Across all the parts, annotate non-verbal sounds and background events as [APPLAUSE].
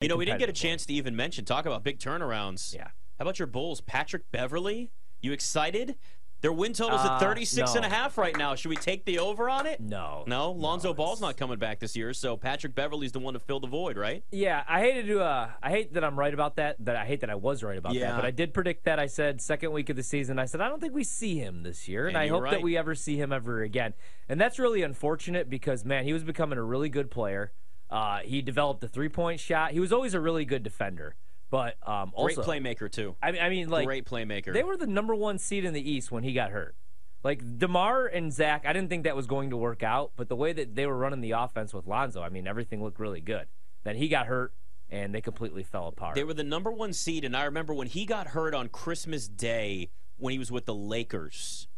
You know, we didn't get a chance to even mention, talk about big turnarounds. Yeah. How about your Bulls? Patrick Beverley? You excited? Their win total's Uh, at 36 and a half right now. Should we take the over on it? No. No, Lonzo Ball's not coming back this year, so Patrick Beverley's the one to fill the void, right? Yeah, I hated to. Uh, I hate that I'm right about that. That I hate that I was right about Yeah. that. But I did predict that. I said second week of the season. I said I don't think we see him this year, and, And I hope that we ever see him ever again. And that's really unfortunate because man, he was becoming a really good player. Uh, he developed a three point shot. He was always a really good defender, but um, Great playmaker too. I mean, I mean, like Great playmaker. they were the number one seed in the East when he got hurt. Like DeMar and Zach, I didn't think that was going to work out, but the way that they were running the offense with Lonzo, I mean, everything looked really good. Then he got hurt, and they completely fell apart. They were the number one seed, and I remember when he got hurt on Christmas Day when he was with the Lakers,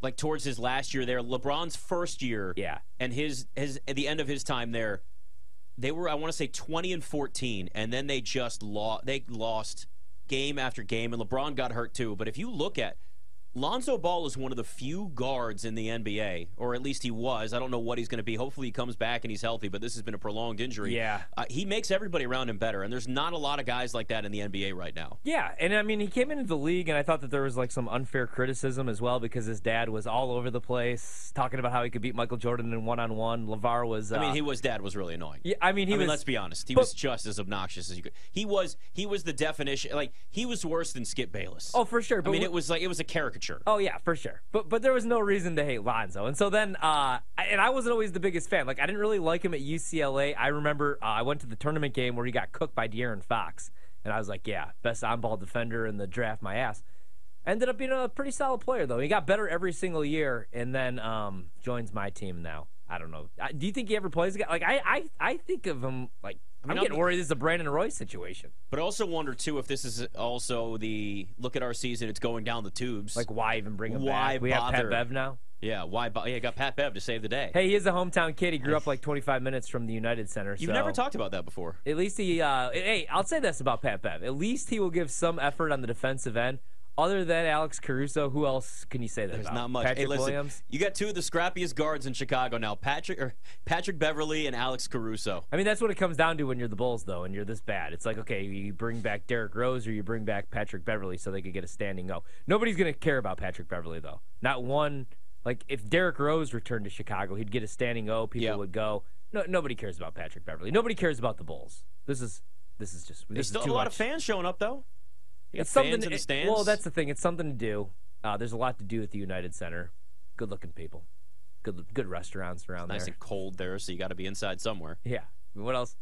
like towards his last year there, LeBron's first year, yeah, and his his at the end of his time there, they were I want to say twenty and fourteen, and then they just lost. They lost game after game, and LeBron got hurt too. But if you look at Lonzo Ball is one of the few guards in the NBA, or at least he was. I don't know what he's going to be. Hopefully, he comes back and he's healthy. But this has been a prolonged injury. Yeah. uh, he makes everybody around him better, and there's not a lot of guys like that in the NBA right now. yeah, and I mean, he came into the league, and I thought that there was like some unfair criticism as well because his dad was all over the place talking about how he could beat Michael Jordan in one on one. LaVar was. Uh, I mean, he was dad was really annoying. yeah, I mean, he I mean, was. let's be honest. He but- was just as obnoxious as you could. He was. He was the definition. Like he was worse than Skip Bayless. oh, for sure. But I mean, we- it was like it was a caricature. Oh yeah, for sure. But but there was no reason to hate Lonzo. And so then uh and I wasn't always the biggest fan. Like I didn't really like him at UCLA. I remember uh, I went to the tournament game where he got cooked by De'Aaron Fox. And I was like, yeah, best on-ball defender in the draft my ass. Ended up being a pretty solid player though. He got better every single year and then um joins my team now. I don't know. I- Do you think he ever plays again? Like I I I think of him like I'm getting worried this is a Brandon Roy situation. But I also wonder too if this is also the look at our season. It's going down the tubes. Like why even bring him Why back? We have bother? Pat Bev now. yeah, why? bo- Yeah, got Pat Bev to save the day. Hey, he is a hometown kid. He grew up like 25 minutes from the United Center. You've so never talked about that before. At least he. Uh, hey, I'll say this about Pat Bev. At least he will give some effort on the defensive end. Other than Alex Caruso, who else can you say that There's about? not much. Patrick hey, listen, Williams. you got two of the scrappiest guards in Chicago now, Patrick or Patrick Beverley and Alex Caruso. I mean, that's what it comes down to when you're the Bulls, though, and you're this bad. It's like, okay, you bring back Derrick Rose or you bring back Patrick Beverley so they could get a standing O. Nobody's going to care about Patrick Beverley, though. Not one. Like, if Derrick Rose returned to Chicago, he'd get a standing O. People Yeah. would go. No, nobody cares about Patrick Beverley. Nobody cares about the Bulls. This is this is just. This still is too a lot much. of fans showing up though. It's something in the it- stands. Well, that's the thing. It's something to do. Uh, there's a lot to do at the United Center. Good looking people. Good good restaurants around nice there. Nice and cold there, so you got to be inside somewhere. Yeah. What else?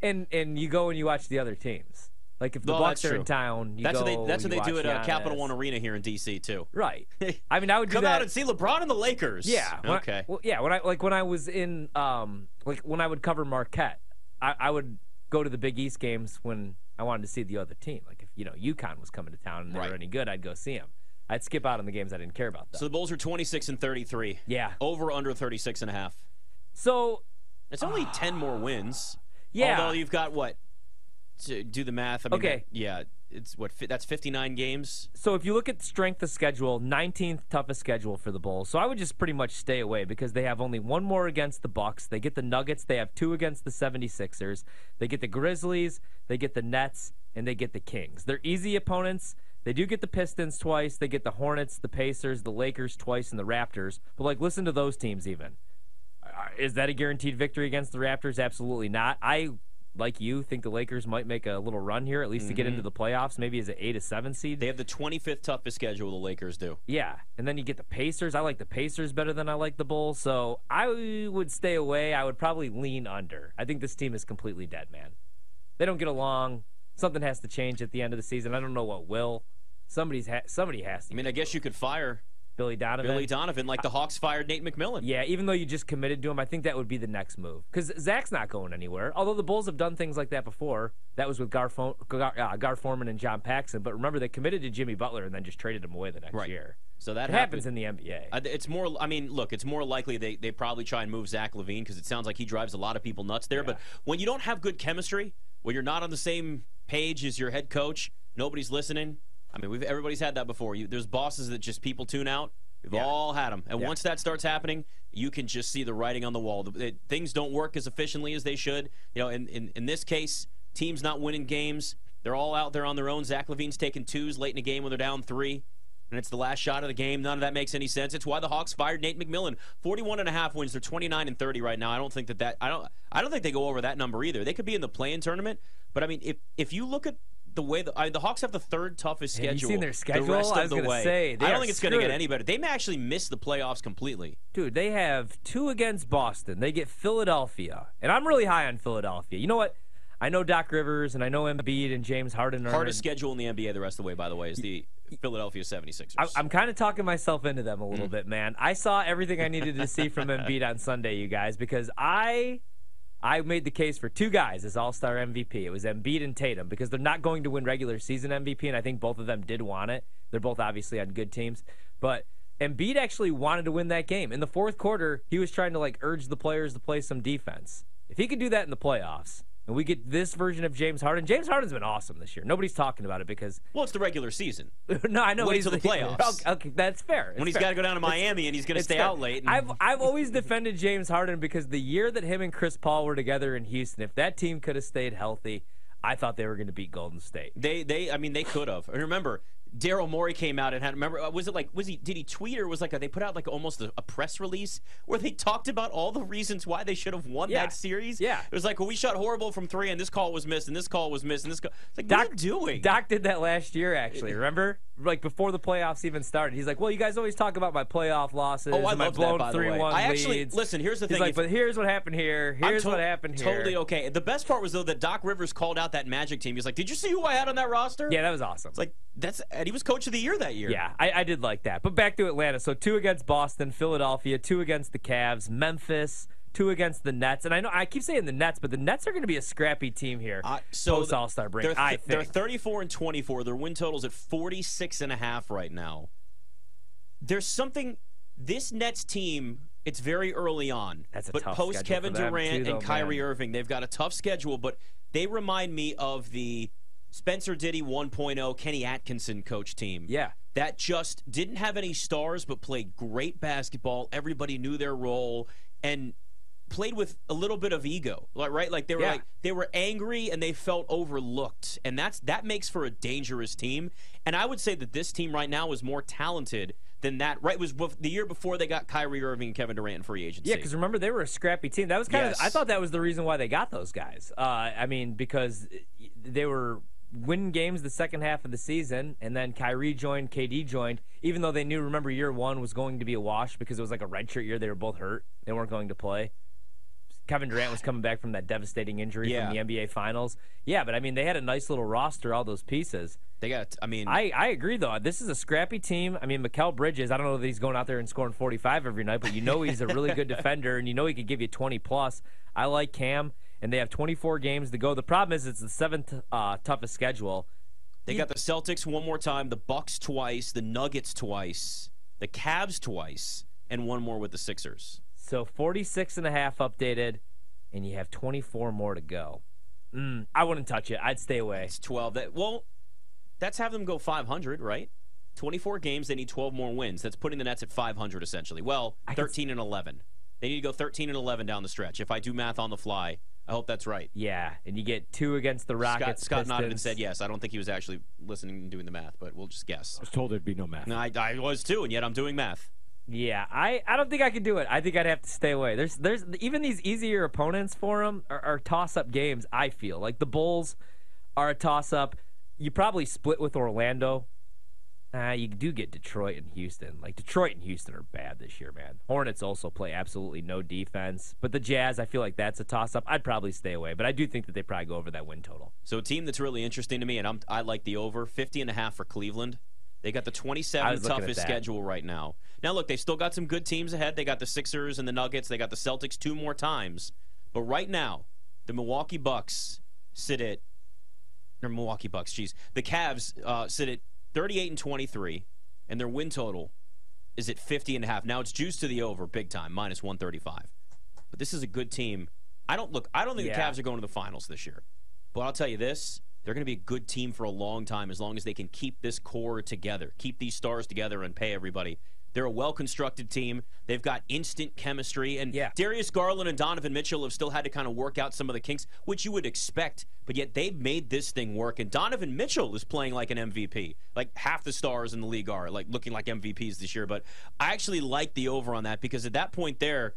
And and you go and you watch the other teams. Like if the No, Bucks are true. in town, you That's go. what they. That's what they do at uh, Capital One Arena here in DC too. Right. [LAUGHS] I mean, I would do Come that. out and see LeBron and the Lakers. Yeah. when I- Okay. well, yeah. When I like when I was in um like when I would cover Marquette, I, I would go to the Big East games when I wanted to see the other team. Like if you know UConn was coming to town and they Right. were any good, I'd go see them. I'd skip out on the games I didn't care about. Though. So the Bulls are 26 and 33. yeah. Over under 36 and a half. So It's only 10 more wins. [SIGHS] yeah. Although you've got what? To do the math. I mean, Okay. yeah. It's what? That's 59 games. So if you look at strength of schedule, 19th toughest schedule for the Bulls. So I would just pretty much stay away because they have only one more against the Bucks. They get the Nuggets, they have two against the 76ers. They get the Grizzlies, they get the Nets, and they get the Kings. They're easy opponents. They do get the Pistons twice, they get the Hornets, the Pacers, the Lakers twice, and the Raptors. But like listen to those teams even. Is that a guaranteed victory against the Raptors? Absolutely not. I like you think the Lakers might make a little run here, at least to get into mm-hmm. the playoffs, maybe as an eight or seven seed. They have the 25th toughest schedule. The Lakers do. Yeah, and then you get the Pacers. I like the Pacers better than I like the Bulls, so I would stay away. I would probably lean under. I think this team is completely dead, man. They don't get along. Something has to change at the end of the season. I don't know what will. Somebody's ha- somebody has to. I mean, I guess you could fire Billy Donovan. Billy Donovan like the Hawks fired Nate McMillan. Yeah, even though you just committed to him, I think that would be the next move. Because Zach's not going anywhere. Although the Bulls have done things like that before. That was with Gar, Fo- Gar, uh, Gar Forman and John Paxson. But remember, they committed to Jimmy Butler and then just traded him away the next Right. year. So that happens in the NBA. Uh, It's more. I mean, look, it's more likely they, they probably try and move Zach LaVine because it sounds like he drives a lot of people nuts there. But when you don't have good chemistry, when you're not on the same page as your head coach, nobody's listening. I mean, we've everybody's had that before. You, there's bosses that just people tune out. We've Yeah. all had them, and Yeah. once that starts happening, you can just see the writing on the wall. The, it- things don't work as efficiently as they should. You know, in, in in this case, teams not winning games. They're all out there on their own. Zach LaVine's taking twos late in a game when they're down three. And it's the last shot of the game. None of that makes any sense. It's why the Hawks fired Nate McMillan. 41 and a half wins. They're 29 and 30 right now. I don't think that that I don't I don't think they go over that number either. They could be in the play-in tournament, but I mean if if you look at the way the, I mean, the Hawks have the third toughest Have you schedule. seen their schedule? The rest I of was the gonna way. say, I don't think it's going to get any better. They may actually miss the playoffs completely. Dude, they have two against Boston. They get Philadelphia. And I'm really high on Philadelphia. You know what? I know Doc Rivers and I know Embiid and James Harden are. Hardest schedule in the NBA the rest of the way, by the way, is the Philadelphia 76ers. I- I'm kind of talking myself into them a Mm. little bit, man. I saw everything I needed to see from [LAUGHS] Embiid on Sunday, you guys, because I I made the case for two guys as All Star MVP. It was Embiid and Tatum because they're not going to win regular season MVP, and I think both of them did want it. They're both obviously on good teams, but Embiid actually wanted to win that game. In the fourth quarter, he was trying to like urge the players to play some defense. If he could do that in the playoffs, and we get this version of James Harden, James Harden's been awesome this year. Nobody's talking about it because [LAUGHS] well, it's the regular season. [LAUGHS] no, I know Wait he's till the playoffs. Okay, [LAUGHS] okay, that's fair. When he's got to go down to Miami and he's going to stay fair. out late. And, I've I've always defended James Harden because the year that him and Chris Paul were together in Houston, if that team could have stayed healthy, I thought they were going to beat Golden State. They, they, I mean, they could have. And remember, Daryl Morey came out and had. Remember, uh, was it like, was he? Did he tweet or was like a, they put out like almost a, a press release where they talked about all the reasons why they should have won Yeah. that series? Yeah. it was like, well, we shot horrible from three, and this call was missed, and this call was missed, and this call. It's like, Doc, what are you doing? Doc did that last year, actually. Remember, like before the playoffs even started, he's like, "Well, you guys always talk about my playoff losses. Oh, I and my blown that, by three-one I actually leads." listen. Here's the He's thing. like, if- "But here's what happened here. Here's to- what happened here." Totally okay. The best part was though that Doc Rivers called out that Magic team. He's like, "Did you see who I had on that roster?" Yeah, that was awesome. It's like that's and he was coach of the year that year. Yeah, I, I did like that. But back to Atlanta. So two against Boston, Philadelphia, two against the Cavs, Memphis, two against the Nets. And I know I keep saying the Nets, but the Nets are going to be a scrappy team here Uh, so post All Star break. They're, I th- they're 34 and 24. Their win totals at 46 and a half right now. There's something. This Nets team. It's very early on. That's a but tough post Kevin Durant too, though, and Kyrie man. Irving, they've got a tough schedule, but they remind me of the Spencer Dinwiddie 1.0 Kenny Atkinson coach team. yeah. that just didn't have any stars but played great basketball. Everybody knew their role and played with a little bit of ego. Like right, like they were Yeah. like they were angry and they felt overlooked. And that's that makes for a dangerous team. And I would say that this team right now is more talented than that. Right, it was the year before they got Kyrie Irving and Kevin Durant in free agency. Yeah, because remember they were a scrappy team. That was kind Yes. of. I thought that was the reason why they got those guys. Uh, I mean, because they were winning games the second half of the season, and then Kyrie joined, KD joined. Even though they knew, remember, year one was going to be a wash because it was like a redshirt year. They were both hurt. They weren't going to play. Kevin Durant was coming back from that devastating injury Yeah. from the NBA Finals. Yeah, but I mean, they had a nice little roster, all those pieces. they got. I mean, I, I agree though. This is a scrappy team. I mean, Mikal Bridges. I don't know that he's going out there and scoring 45 every night, but you know he's a really good [LAUGHS] defender, and you know he could give you 20 plus. I like Cam, and they have 24 games to go. The problem is it's the seventh uh, toughest schedule. They got the Celtics one more time, the Bucks twice, the Nuggets twice, the Cavs twice, and one more with the Sixers. So 46 and a half updated, and you have 24 more to go. Mm, I wouldn't touch it. I'd stay away. It's 12. That well, that's have them go 500, right? 24 games, they need 12 more wins. That's putting the Nets at 500 essentially. Well, I 13 and 11. They need to go 13 and 11 down the stretch. If I do math on the fly, I hope that's right. Yeah, and you get two against the Rockets. Scott nodded and said yes. I don't think he was actually listening and doing the math, but we'll just guess. I was told there'd be no math. No, I, I was too, and yet I'm doing math. Yeah, I, I don't think I could do it. I think I'd have to stay away. There's there's even these easier opponents for them are, are toss up games. I feel like the Bulls are a toss up. You probably split with Orlando. Uh, you do get Detroit and Houston. Like Detroit and Houston are bad this year, man. Hornets also play absolutely no defense. But the Jazz, I feel like that's a toss up. I'd probably stay away, but I do think that they probably go over that win total. So a team that's really interesting to me, and I'm, I like the over 50 and a half for Cleveland. They got the I 27th was looking at toughest schedule right now. Now look, they still got some good teams ahead. They got the Sixers and the Nuggets. They got the Celtics two more times. But right now, the Milwaukee Bucks sit at or Milwaukee Bucks, Jeez, The Cavs uh, sit at 38 and 23, and their win total is at 50 and a half. Now it's juiced to the over, big time, minus 135. But this is a good team. I don't look. I don't think Yeah. the Cavs are going to the finals this year. But I'll tell you this: they're going to be a good team for a long time as long as they can keep this core together, keep these stars together, and pay everybody. They're a well constructed team. They've got instant chemistry. And Yeah. Darius Garland and Donovan Mitchell have still had to kind of work out some of the kinks, which you would expect, but yet they've made this thing work. And Donovan Mitchell is playing like an MVP. Like half the stars in the league are like looking like MVPs this year. But I actually like the over on that because at that point there,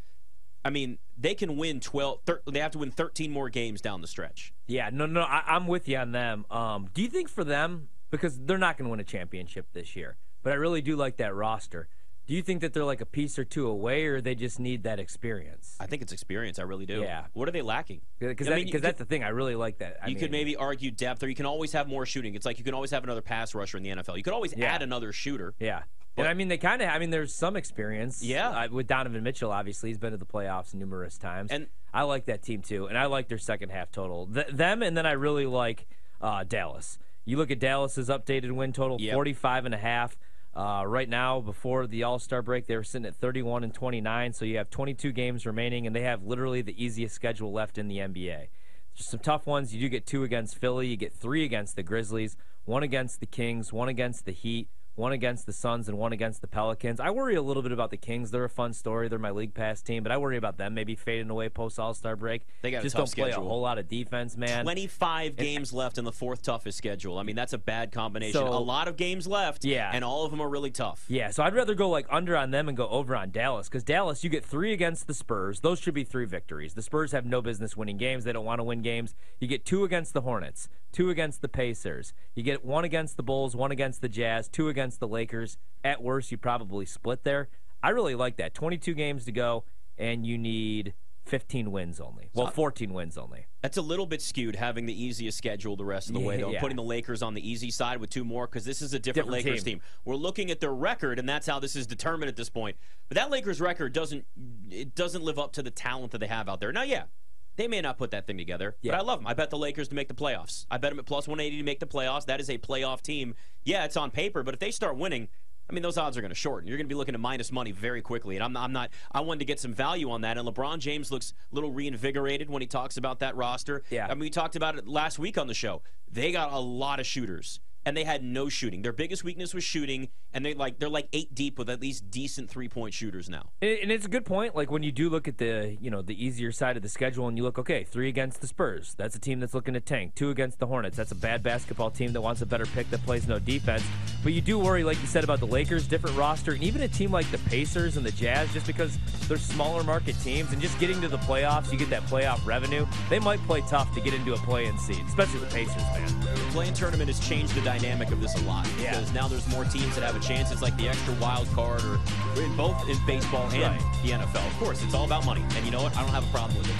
I mean, they can win 12, thir- they have to win 13 more games down the stretch. Yeah, no, no, I, I'm with you on them. Um, do you think for them, because they're not going to win a championship this year, but I really do like that roster. Do you think that they're like a piece or two away, or they just need that experience? I think it's experience. I really do. Yeah. What are they lacking? Because mean, you that's the thing. I really like that. I you could maybe argue depth, or you can always have more shooting. It's like you can always have another pass rusher in the NFL. You could always Yeah. add another shooter. Yeah. But- and I mean, they kind of. I mean, there's some experience. Yeah. uh, with Donovan Mitchell, obviously, he's been to the playoffs numerous times, And- I like that team too. And I like their second half total. Th- them, and then I really like uh, Dallas. You look at Dallas's updated win total, Yep. 45 and a half. Uh, right now, before the All Star break, they were sitting at 31 and 29. So you have 22 games remaining, and they have literally the easiest schedule left in the NBA. Just some tough ones. You do get two against Philly. You get three against the Grizzlies, one against the Kings, one against the Heat, one against the Suns, and one against the Pelicans. I worry a little bit about the Kings. They're a fun story. They're my league pass team, but I worry about them maybe fading away post All Star break. They got a just tough don't play schedule. a whole lot of defense, man. 25 games left in the fourth toughest schedule. I mean, that's a bad combination. So- a lot of games left, Yeah. and all of them are really tough. Yeah, so I'd rather go like under on them and go over on Dallas because Dallas, you get three against the Spurs. Those should be three victories. The Spurs have no business winning games. They don't want to win games. You get two against the Hornets, two against the Pacers. You get one against the Bulls, one against the Jazz, two against the Lakers. At worst, you probably split there. I really like that. 22 games to go, and you need 15 wins only. Well, 14 wins only. That's a little bit skewed having the easiest schedule the rest of the way, [LAUGHS] though. yeah. Putting the Lakers on the easy side with two more because this is a different, Different Lakers team. team. We're looking at their record, and that's how this is determined at this point. But that Lakers record doesn't it doesn't live up to the talent that they have out there. Now, yeah, they may not put that thing together, Yeah. but I love them. I bet the Lakers to make the playoffs. I bet them at plus 180 to make the playoffs. That is a playoff team. Yeah, it's on paper, but if they start winning. I mean, those odds are going to shorten. You're going to be looking at minus money very quickly, and I'm not, I'm not. I wanted to get some value on that. And LeBron James looks a little reinvigorated when he talks about that roster. Yeah. I mean, we talked about it last week on the show. They got a lot of shooters, and they had no shooting. Their biggest weakness was shooting, and they like they're like eight deep with at least decent three point shooters now. And it's a good point. Like when you do look at the you know the easier side of the schedule, and you look, okay, three against the Spurs. That's a team that's looking to tank. Two against the Hornets. That's a bad basketball team that wants a better pick that plays no defense. But you do worry, like you said about the Lakers, different roster, and even a team like the Pacers and the Jazz, just because they're smaller market teams, and just getting to the playoffs, you get that playoff revenue. They might play tough to get into a play-in seed, especially the Pacers, man. The play in tournament has changed the dynamic of this a lot Yeah. because now there's more teams that have a chance. It's like the extra wild card, or in both in baseball and Right. the NFL. Of course, it's all about money, and you know what? I don't have a problem with it.